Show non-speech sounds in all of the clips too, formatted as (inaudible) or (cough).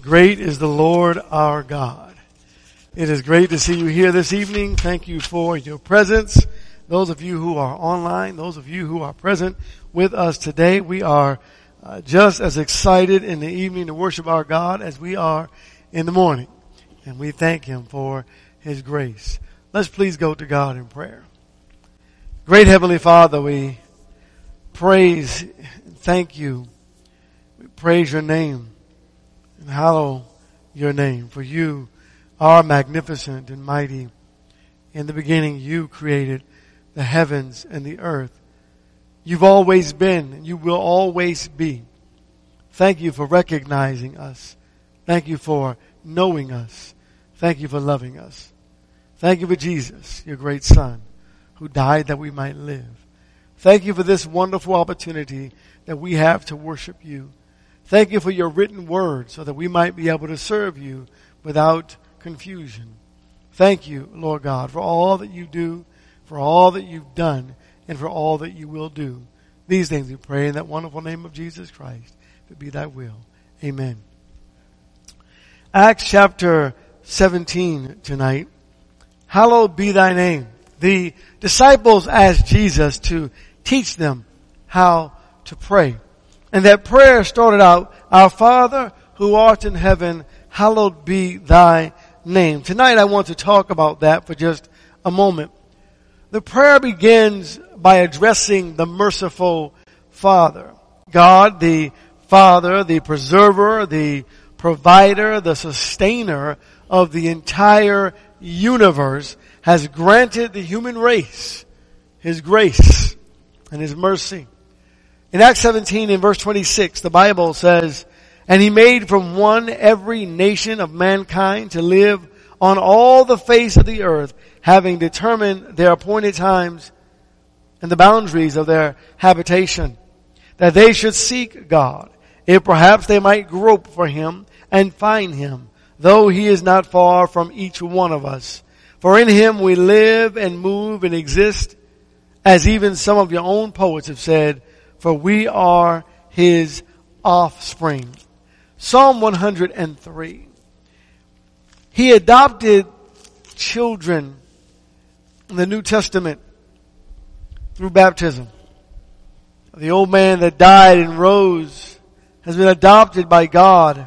Great is the Lord our God. It is great to see you here this evening. Thank you for your presence. Those of you who are online, those of you who are present with us today, we are uh, just as excited in the evening to worship our God as we are in the morning. And we thank Him for His grace. Let's please go to God in prayer. Great Heavenly Father, we praise and thank you. We praise your name and hallow your name. For you are magnificent and mighty. In the beginning, you created the heavens and the earth. You've always been and you will always be. Thank you for recognizing us. Thank you for knowing us. Thank you for loving us. Thank you for Jesus, your great son, who died that we might live. Thank you for this wonderful opportunity that we have to worship you. Thank you for your written word so that we might be able to serve you without confusion. Thank you, Lord God, for all that you do, for all that you've done, and for all that you will do. These things we pray in that wonderful name of Jesus Christ. If it be thy will. Amen. Acts chapter 17 tonight. Hallowed be thy name. The disciples asked Jesus to teach them how to pray. And that prayer started out, Our Father who art in heaven, hallowed be thy name. Tonight I want to talk about that for just a moment. The prayer begins by addressing the merciful Father. God, the Father, the preserver, the provider, the sustainer of the entire universe has granted the human race His grace and His mercy. In Acts 17 in verse 26, the Bible says, And he made from one every nation of mankind to live on all the face of the earth, having determined their appointed times and the boundaries of their habitation, that they should seek God, if perhaps they might grope for him and find him, though he is not far from each one of us. For in him we live and move and exist, as even some of your own poets have said, for we are his offspring. Psalm 103. He adopted children in the New Testament through baptism. The old man that died and rose has been adopted by God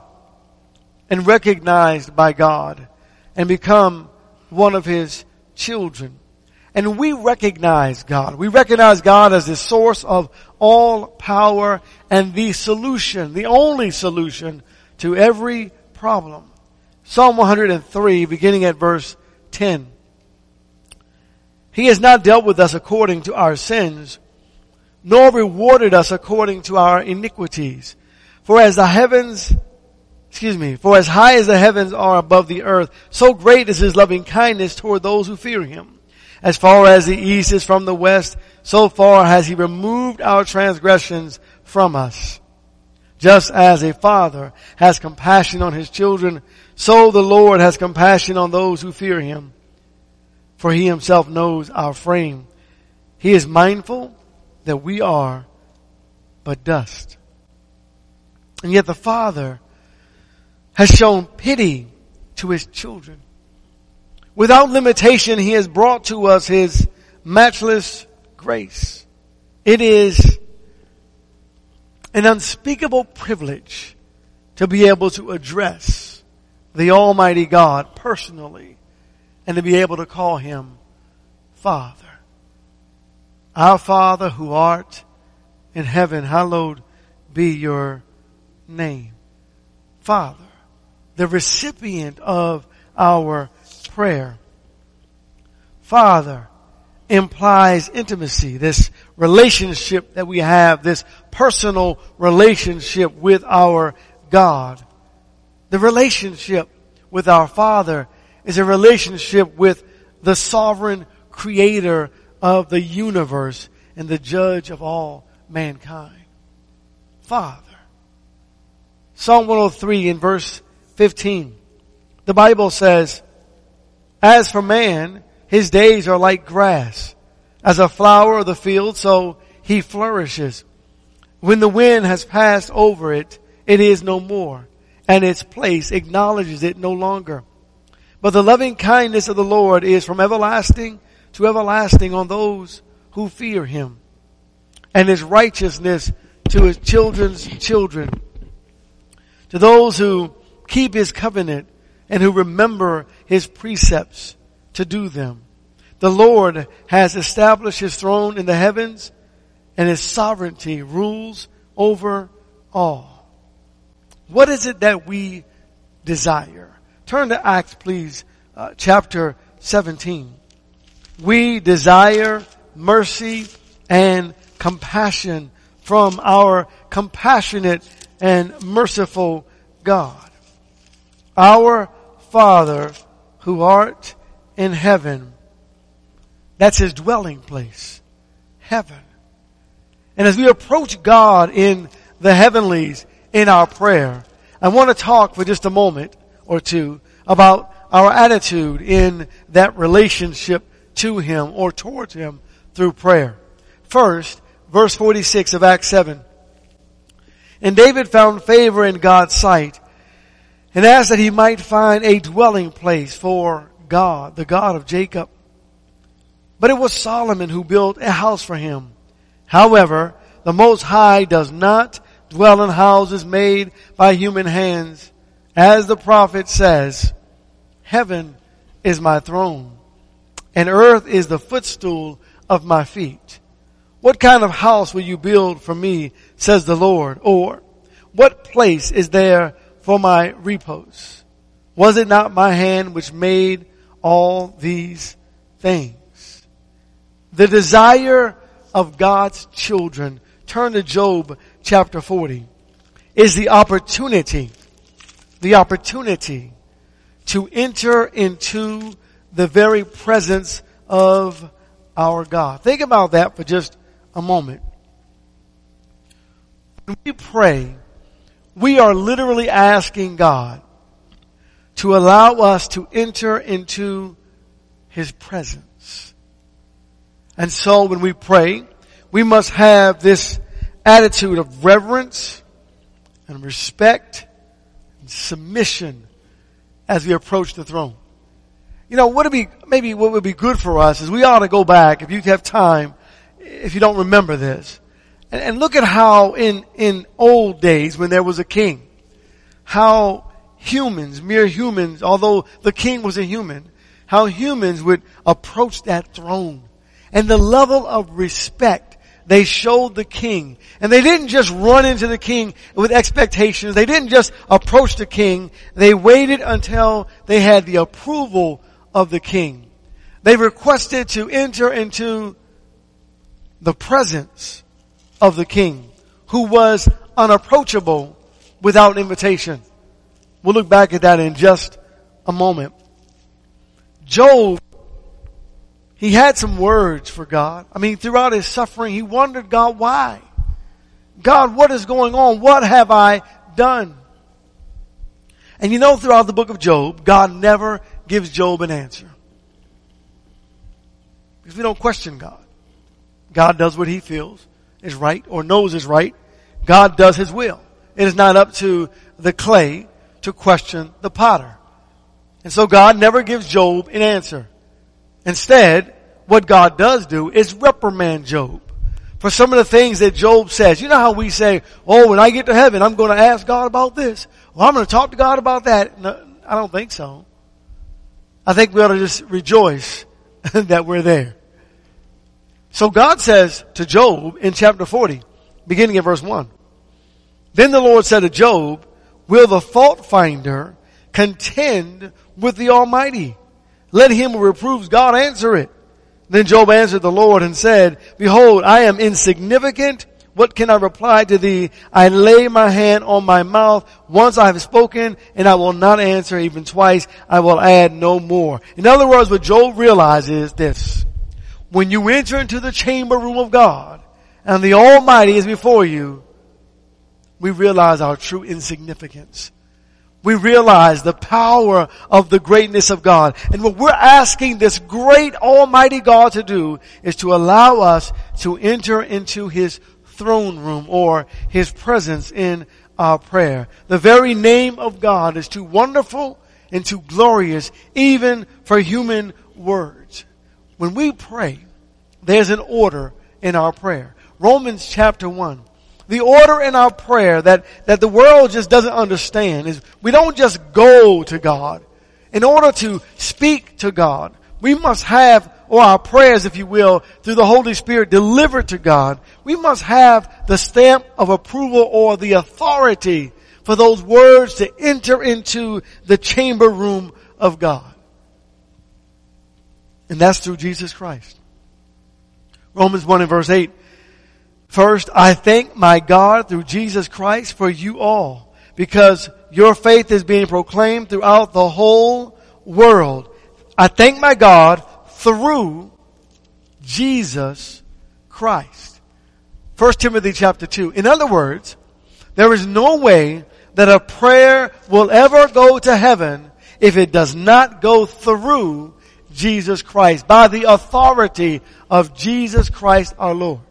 and recognized by God and become one of his children. And we recognize God. We recognize God as the source of all power and the solution, the only solution to every problem. Psalm 103 beginning at verse 10. He has not dealt with us according to our sins, nor rewarded us according to our iniquities. For as the heavens, excuse me, for as high as the heavens are above the earth, so great is his loving kindness toward those who fear him. As far as the east is from the west, so far has he removed our transgressions from us. Just as a father has compassion on his children, so the Lord has compassion on those who fear him. For he himself knows our frame. He is mindful that we are but dust. And yet the father has shown pity to his children. Without limitation, He has brought to us His matchless grace. It is an unspeakable privilege to be able to address the Almighty God personally and to be able to call Him Father. Our Father who art in heaven, hallowed be your name. Father, the recipient of our prayer. Father implies intimacy, this relationship that we have, this personal relationship with our God. The relationship with our Father is a relationship with the sovereign creator of the universe and the judge of all mankind. Father. Psalm 103 in verse 15. The Bible says, as for man, his days are like grass. As a flower of the field, so he flourishes. When the wind has passed over it, it is no more. and its place acknowledges it no longer. But the loving kindness of the Lord is from everlasting to everlasting on those who fear him and his righteousness to his children's children. To those who keep his covenant and who remember his precepts to do them. The Lord has established his throne in the heavens and his sovereignty rules over all. What is it that we desire? Turn to Acts please, uh, chapter 17. We desire mercy and compassion from our compassionate and merciful God. Our Father who art in heaven. That's his dwelling place. Heaven. And as we approach God in the heavenlies in our prayer, I want to talk for just a moment or two about our attitude in that relationship to Him or towards Him through prayer. First, verse 46 of Acts 7. And David found favor in God's sight and asked that he might find a dwelling place for God, the God of Jacob. But it was Solomon who built a house for him. However, the Most High does not dwell in houses made by human hands. As the prophet says, heaven is my throne and earth is the footstool of my feet. What kind of house will you build for me, says the Lord? Or what place is there for my repose? Was it not my hand which made all these things? The desire of God's children, turn to Job chapter 40, is the opportunity, the opportunity to enter into the very presence of our God. Think about that for just a moment. When we pray, we are literally asking God to allow us to enter into His presence. And so when we pray, we must have this attitude of reverence and respect and submission as we approach the throne. You know, what would be, maybe what would be good for us is we ought to go back, if you have time, if you don't remember this. And, and look at how in, in old days when there was a king, how humans, mere humans, although the king was a human, how humans would approach that throne and the level of respect they showed the king. And they didn't just run into the king with expectations. They didn't just approach the king. They waited until they had the approval of the king. They requested to enter into the presence of the king who was unapproachable without invitation. We'll look back at that in just a moment. Job, he had some words for God. I mean, throughout his suffering, he wondered, God, why? God, what is going on? What have I done? And you know, throughout the book of Job, God never gives Job an answer. Because we don't question God. God does what he feels is right or knows is right. God does his will. It is not up to the clay to question the potter. And so God never gives Job an answer. Instead, what God does do is reprimand Job for some of the things that Job says. You know how we say, oh, when I get to heaven, I'm going to ask God about this. Well, I'm going to talk to God about that. No, I don't think so. I think we ought to just rejoice (laughs) that we're there. So God says to Job in chapter 40, beginning at verse 1, Then the Lord said to Job, Will the fault finder contend with the Almighty? Let him who reproves God answer it. Then Job answered the Lord and said, Behold, I am insignificant. What can I reply to thee? I lay my hand on my mouth. Once I have spoken and I will not answer even twice. I will add no more. In other words, what Job realizes is this when you enter into the chamber room of God and the Almighty is before you, we realize our true insignificance. We realize the power of the greatness of God. And what we're asking this great Almighty God to do is to allow us to enter into His throne room or His presence in our prayer. The very name of God is too wonderful and too glorious even for human words. When we pray, there's an order in our prayer. Romans chapter 1. The order in our prayer that, that the world just doesn't understand is we don't just go to God. In order to speak to God, we must have, or our prayers, if you will, through the Holy Spirit delivered to God, we must have the stamp of approval or the authority for those words to enter into the chamber room of God. And that's through Jesus Christ. Romans 1 and verse 8 First, I thank my God through Jesus Christ for you all, because your faith is being proclaimed throughout the whole world. I thank my God through Jesus Christ. 1 Timothy chapter 2. In other words, there is no way that a prayer will ever go to heaven if it does not go through Jesus Christ, by the authority of Jesus Christ our Lord.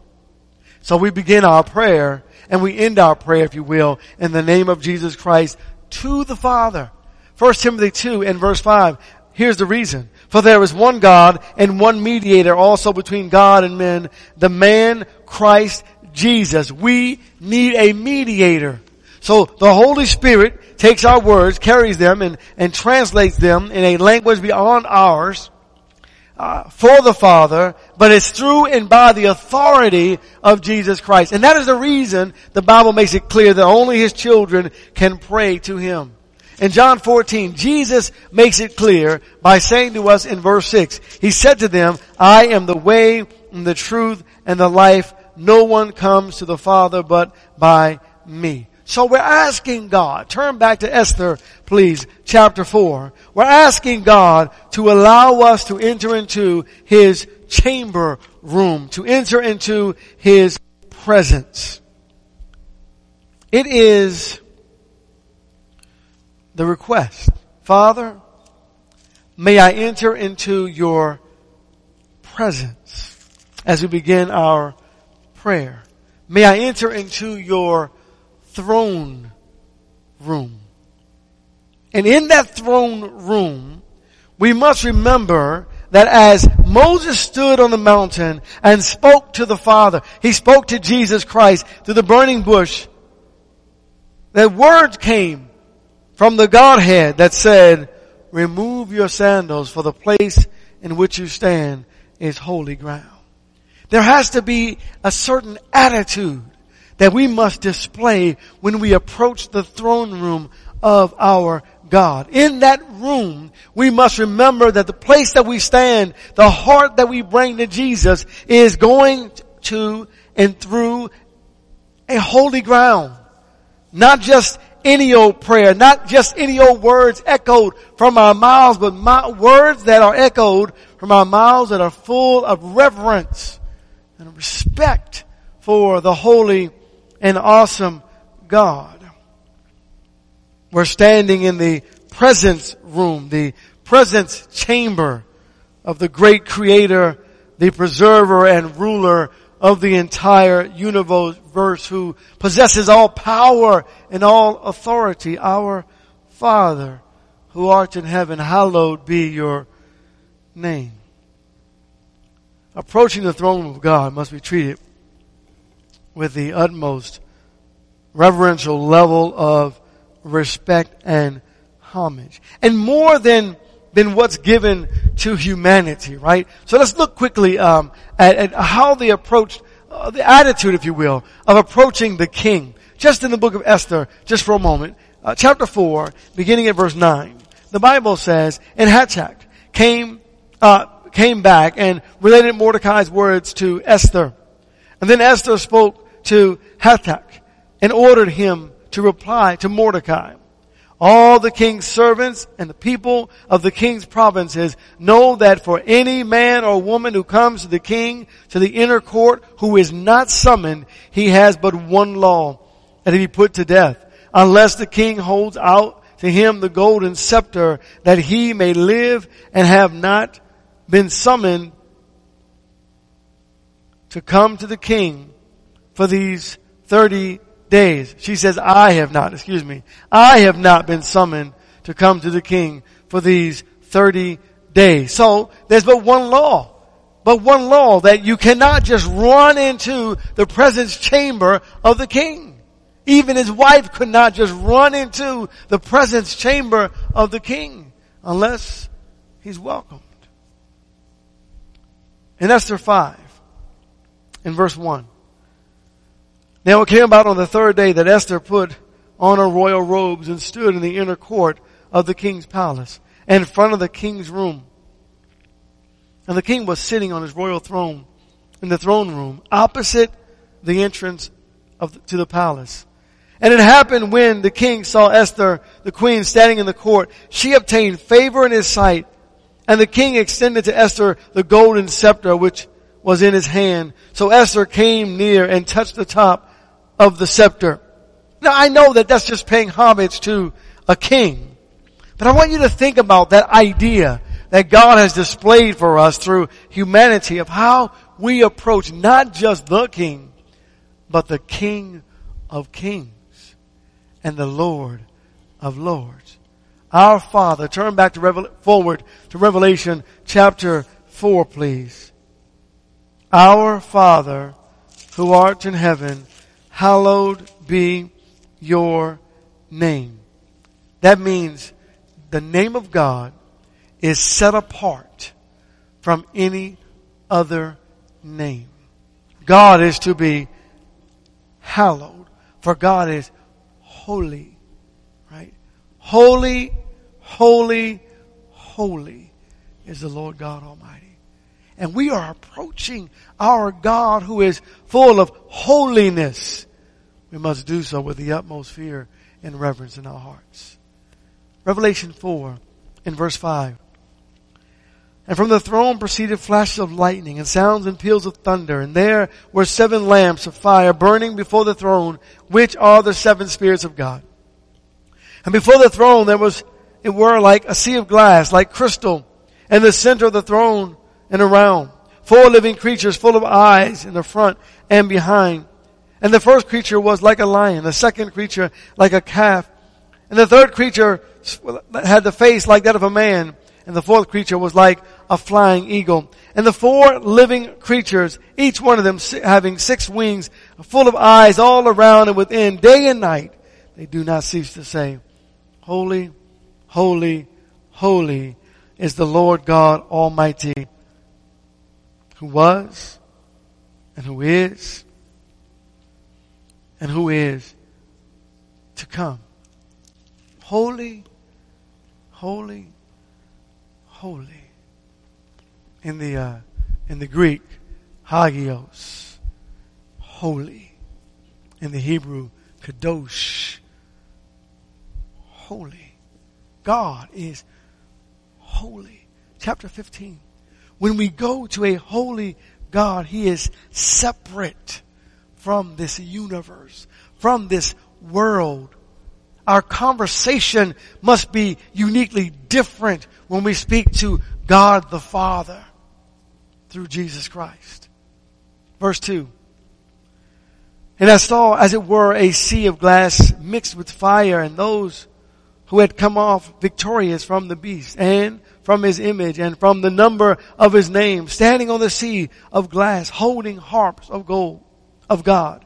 So we begin our prayer and we end our prayer, if you will, in the name of Jesus Christ to the Father. 1 Timothy 2 and verse 5. Here's the reason. For there is one God and one mediator also between God and men, the man Christ Jesus. We need a mediator. So the Holy Spirit takes our words, carries them and, and translates them in a language beyond ours uh, for the Father, but it's through and by the authority of Jesus Christ. And that is the reason the Bible makes it clear that only His children can pray to Him. In John 14, Jesus makes it clear by saying to us in verse 6, He said to them, I am the way and the truth and the life. No one comes to the Father but by me. So we're asking God, turn back to Esther, please, chapter 4. We're asking God to allow us to enter into His chamber room, to enter into His presence. It is the request, Father, may I enter into your presence as we begin our prayer. May I enter into your throne room. And in that throne room, we must remember that as Moses stood on the mountain and spoke to the Father, he spoke to Jesus Christ through the burning bush, that words came from the Godhead that said, remove your sandals for the place in which you stand is holy ground. There has to be a certain attitude that we must display when we approach the throne room of our God. In that room, we must remember that the place that we stand, the heart that we bring to Jesus is going to and through a holy ground. Not just any old prayer, not just any old words echoed from our mouths, but my, words that are echoed from our mouths that are full of reverence and respect for the holy and awesome God. We're standing in the presence room, the presence chamber of the great creator, the preserver and ruler of the entire universe who possesses all power and all authority. Our Father who art in heaven, hallowed be your name. Approaching the throne of God must be treated with the utmost reverential level of respect and homage. And more than than what's given to humanity, right? So let's look quickly um, at, at, how they approached uh, the attitude, if you will, of approaching the king. Just in the book of Esther, just for a moment, uh, chapter four, beginning at verse nine, the Bible says, "And Hathach came uh, came back and related Mordecai's words to Esther, and then Esther spoke to Hathach and ordered him to reply to Mordecai. All the king's servants and the people of the king's provinces know that for any man or woman who comes to the king to the inner court who is not summoned, he has but one law, that he be put to death, unless the king holds out to him the golden scepter that he may live and have not been summoned to come to the king for these 30 days. She says, I have not, excuse me, I have not been summoned to come to the king for these 30 days. So there's but one law. But one law that you cannot just run into the presence chamber of the king. Even his wife could not just run into the presence chamber of the king unless he's welcomed. In Esther 5, in verse 1. Now it came about on the third day that Esther put on her royal robes and stood in the inner court of the king's palace in front of the king's room. And the king was sitting on his royal throne in the throne room opposite the entrance of the, to the palace. And it happened when the king saw Esther, the queen, standing in the court, she obtained favor in his sight. And the king extended to Esther the golden scepter which was in his hand. So Esther came near and touched the top of the scepter. Now I know that that's just paying homage to a king. But I want you to think about that idea that God has displayed for us through humanity of how we approach not just the king, but the king of kings and the Lord of lords. Our Father, turn back to Revel- forward to Revelation chapter 4 please. Our Father who art in heaven, hallowed be your name. That means the name of God is set apart from any other name. God is to be hallowed, for God is holy, right? Holy, holy, holy is the Lord God Almighty. And we are approaching our God who is full of holiness. We must do so with the utmost fear and reverence in our hearts. Revelation 4 in verse 5. And from the throne proceeded flashes of lightning and sounds and peals of thunder. And there were seven lamps of fire burning before the throne, which are the seven spirits of God. And before the throne there was, it were like a sea of glass, like crystal. And the center of the throne and around, four living creatures full of eyes in the front and behind. And the first creature was like a lion, the second creature like a calf, and the third creature had the face like that of a man, and the fourth creature was like a flying eagle. And the four living creatures, each one of them having six wings, full of eyes all around and within, day and night, they do not cease to say, Holy, holy, holy is the Lord God Almighty, who was, and who is, and who is to come. Holy, holy, holy. In the, uh, in the Greek, hagios, holy. In the Hebrew, kadosh, holy. God is holy. Chapter 15. When we go to a holy God, He is separate from this universe, from this world. Our conversation must be uniquely different when we speak to God the Father through Jesus Christ. Verse 2. And I saw, as it were, a sea of glass mixed with fire, and those who had come off victorious from the beast, and from his image, and from the number of his name, standing on the sea of glass, holding harps of gold, of God.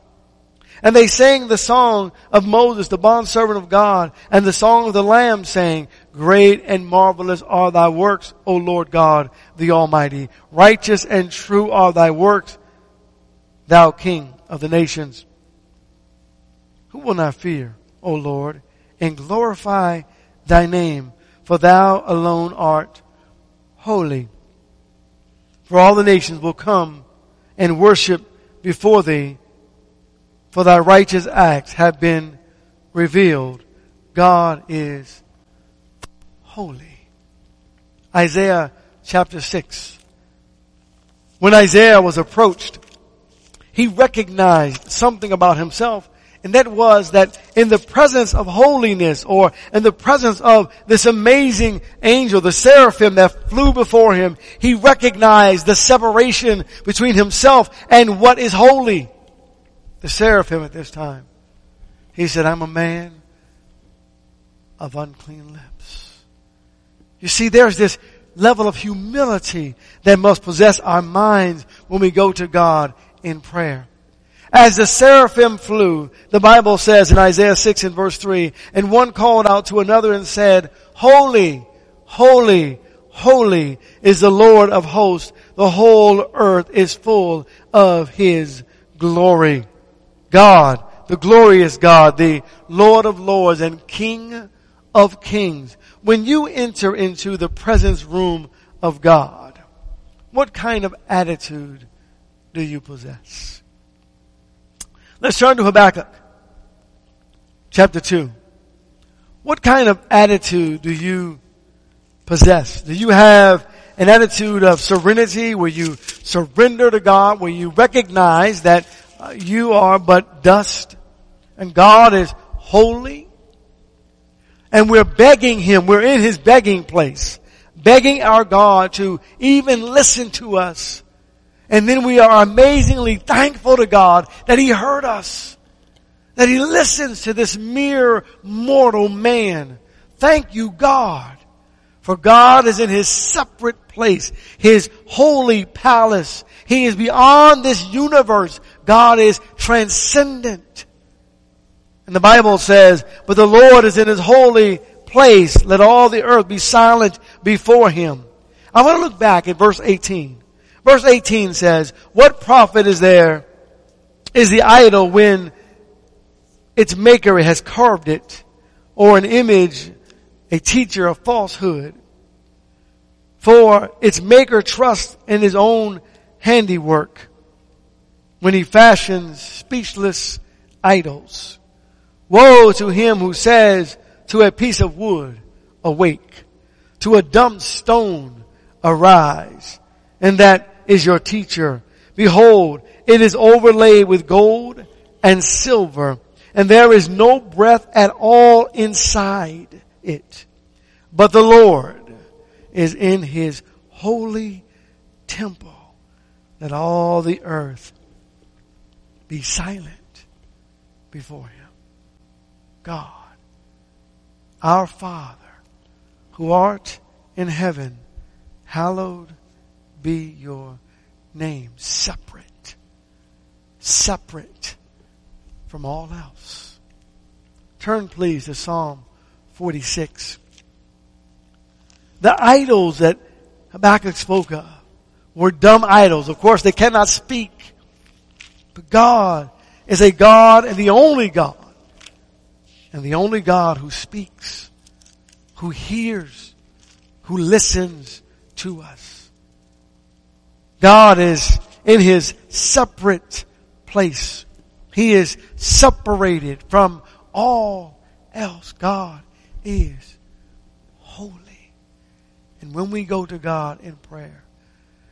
And they sang the song of Moses, the bondservant of God, and the song of the Lamb saying, Great and marvelous are thy works, O Lord God, the Almighty. Righteous and true are thy works, thou King of the nations. Who will not fear, O Lord, and glorify thy name, for thou alone art holy. For all the nations will come and worship before thee for thy righteous acts have been revealed. God is holy. Isaiah chapter 6. When Isaiah was approached, he recognized something about himself and that was that in the presence of holiness or in the presence of this amazing angel, the seraphim that flew before him, he recognized the separation between himself and what is holy the seraphim at this time He said, I'm a man of unclean lips. You see, there's this level of humility that must possess our minds when we go to God in prayer. As the seraphim flew, the Bible says in Isaiah 6 and verse 3, and one called out to another and said, Holy, holy, holy is the Lord of hosts. The whole earth is full of His glory. God, the glorious God, the Lord of lords and King of kings. When you enter into the presence room of God, what kind of attitude do you possess? Let's turn to Habakkuk chapter 2. What kind of attitude do you possess? Do you have an attitude of serenity where you surrender to God, where you recognize that uh, you are but dust and God is holy and we're begging Him, we're in His begging place, begging our God to even listen to us. And then we are amazingly thankful to God that He heard us, that He listens to this mere mortal man. Thank you, God. For God is in His separate place, His holy palace. He is beyond this universe. God is transcendent. And the Bible says, but the Lord is in His holy place. Let all the earth be silent before Him. I want to look back at verse 18. Verse 18 says, what profit is there is the idol when its maker has carved it or an image, a teacher of falsehood. For its maker trusts in his own handiwork when he fashions speechless idols. Woe to him who says to a piece of wood, awake, to a dumb stone, arise, and that is your teacher. Behold, it is overlaid with gold and silver, and there is no breath at all inside it. But the Lord is in his holy temple. Let all the earth be silent before him. God, our Father, who art in heaven, hallowed be your name. Separate. Separate from all else. Turn please to Psalm 46. The idols that Habakkuk spoke of were dumb idols. Of course, they cannot speak. But God is a God and the only God and the only God who speaks, who hears, who listens to us. God is in his separate place. He is separated from all else. God is holy. And when we go to God in prayer,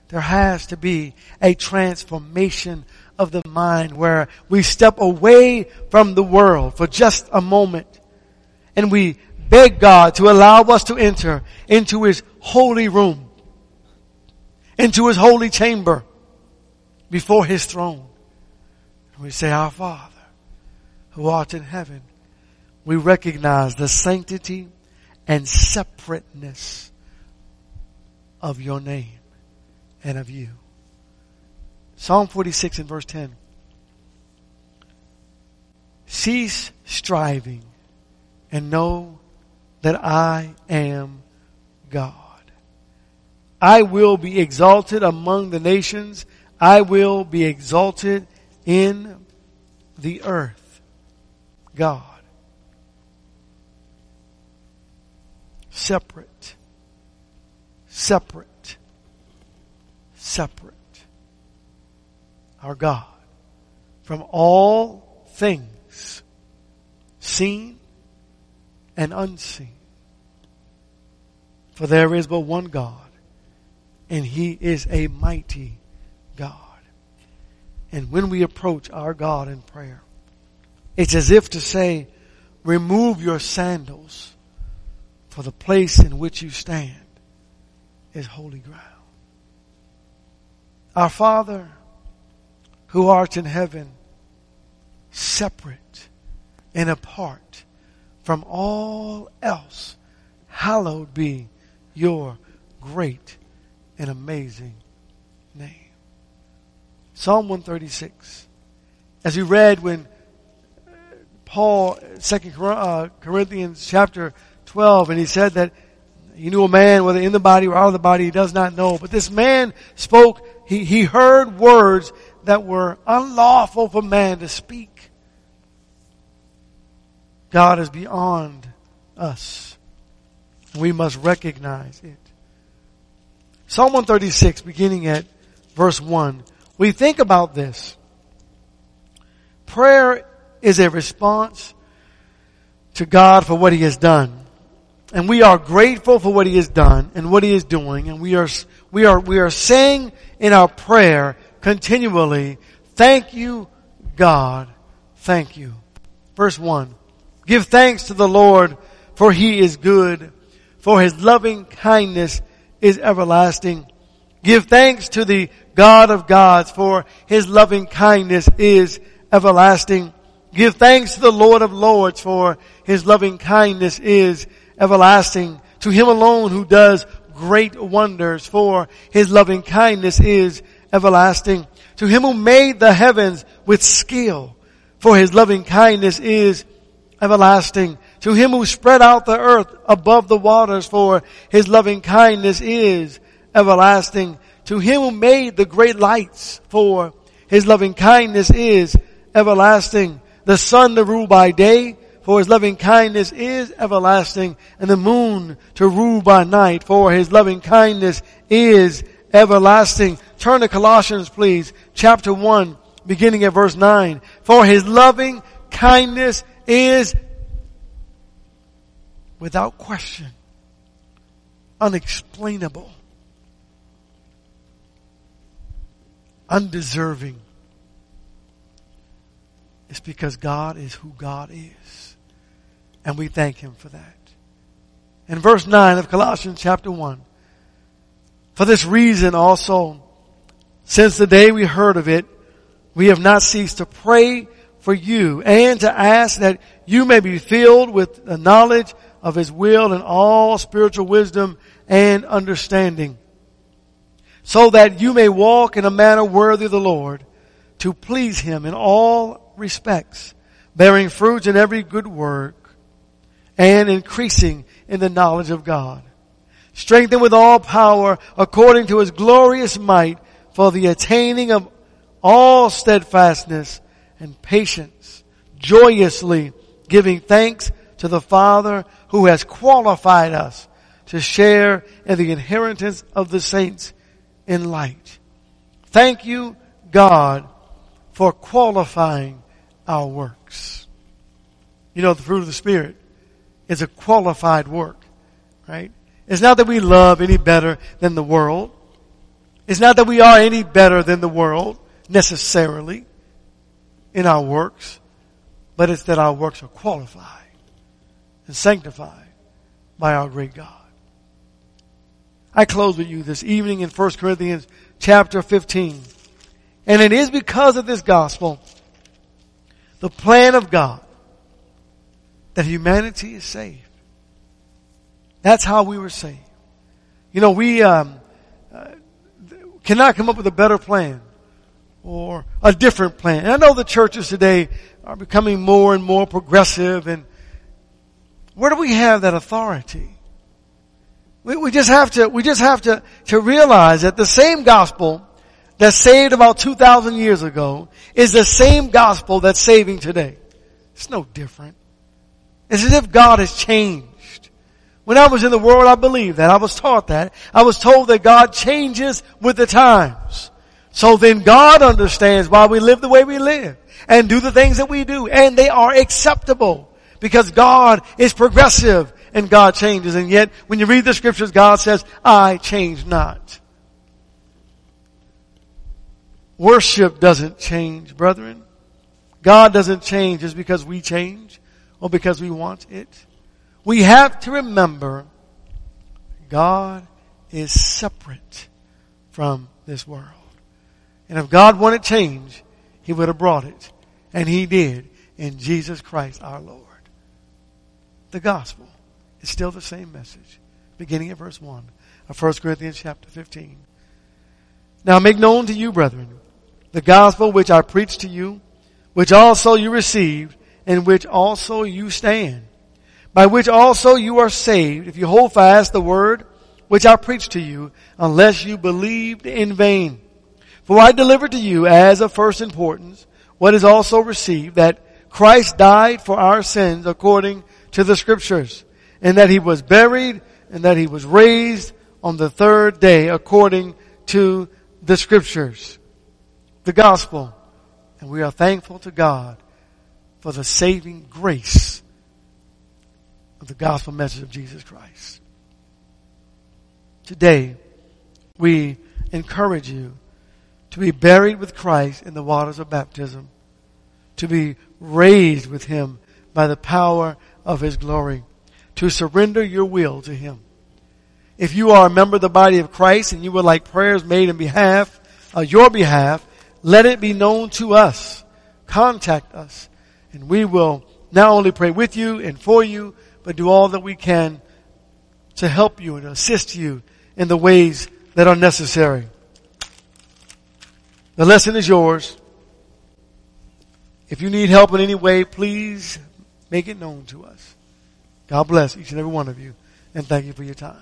there has to be a transformation of the mind where we step away from the world for just a moment and we beg God to allow us to enter into His holy room, into His holy chamber before His throne. And we say, Our Father, who art in heaven, we recognize the sanctity and separateness of your name and of you. Psalm 46 and verse 10. Cease striving and know that I am God. I will be exalted among the nations. I will be exalted in the earth. God. Separate. Separate. Separate our God from all things seen and unseen. For there is but one God, and He is a mighty God. And when we approach our God in prayer, it's as if to say, remove your sandals, for the place in which you stand is holy ground. Our Father, who art in heaven, separate and apart from all else, hallowed be your great and amazing name. Psalm 136. As we read when Paul, Second uh, Corinthians chapter 12, and he said that he knew a man, whether in the body or out of the body, he does not know. But this man spoke, he, he heard words that were unlawful for man to speak. God is beyond us. We must recognize it. Psalm 136, beginning at verse 1. We think about this. Prayer is a response to God for what He has done. And we are grateful for what He has done and what He is doing. And we are, we are, we are saying in our prayer continually, thank you, God. Thank you. Verse 1. Give thanks to the Lord for He is good, for His loving kindness is everlasting. Give thanks to the God of gods for His loving kindness is everlasting. Give thanks to the Lord of lords for His loving kindness is everlasting. To Him alone who does great wonders for His loving kindness is everlasting. To Him who made the heavens with skill for His loving kindness is everlasting. To him who spread out the earth above the waters for his loving kindness is everlasting. To him who made the great lights for his loving kindness is everlasting. The sun to rule by day for his loving kindness is everlasting and the moon to rule by night for his loving kindness is everlasting. Turn to Colossians please, chapter 1, beginning at verse 9. For his loving kindness is without question unexplainable, undeserving. It's because God is who God is. And we thank Him for that. In verse 9 of Colossians chapter 1, for this reason also, since the day we heard of it, we have not ceased to pray for you and to ask that you may be filled with the knowledge of His will and all spiritual wisdom and understanding so that you may walk in a manner worthy of the Lord to please Him in all respects, bearing fruits in every good work and increasing in the knowledge of God. Strengthened with all power according to His glorious might for the attaining of all steadfastness and patience, joyously giving thanks to the Father who has qualified us to share in the inheritance of the saints in light. Thank you, God, for qualifying our works. You know, the fruit of the Spirit is a qualified work, right? It's not that we love any better than the world. It's not that we are any better than the world necessarily in our works, but it's that our works are qualified and sanctified by our great God. I close with you this evening in 1 Corinthians chapter 15. And it is because of this gospel, the plan of God, that humanity is saved. That's how we were saved. You know, we um, uh, cannot come up with a better plan or a different plan. And I know the churches today are becoming more and more progressive and where do we have that authority? We, we just have to, we just have to, to realize that the same gospel that saved about 2,000 years ago is the same gospel that's saving today. It's no different. It's as if God has changed. When I was in the world, I believed that. I was taught that. I was told that God changes with the times. So then God understands why we live the way we live and do the things that we do and they are acceptable because God is progressive and God changes. And yet when you read the scriptures, God says, I change not. Worship doesn't change, brethren. God doesn't change just because we change or because we want it. We have to remember God is separate from this world. And if God wanted change, He would have brought it. And He did. in Jesus Christ our Lord. The gospel is still the same message, beginning at verse 1 of 1 Corinthians chapter 15. Now make known to you, brethren, the gospel which I preached to you, which also you received, in which also you stand, by which also you are saved, if you hold fast the word which I preached to you, unless you believed in vain. For I delivered to you as of first importance what is also received, that Christ died for our sins according to the scriptures, and that he was buried, and that he was raised on the third day according to the scriptures. The gospel. And we are thankful to God for the saving grace of the gospel message of Jesus Christ. Today, we encourage you to be buried with Christ in the waters of baptism, to be raised with Him by the power of His glory, to surrender your will to Him. If you are a member of the body of Christ and you would like prayers made in behalf, uh, your behalf, let it be known to us. Contact us and we will not only pray with you and for you, but do all that we can to help you and assist you in the ways that are necessary. The lesson is yours. If you need help in any way, please make it known to us. God bless each and every one of you and thank you for your time.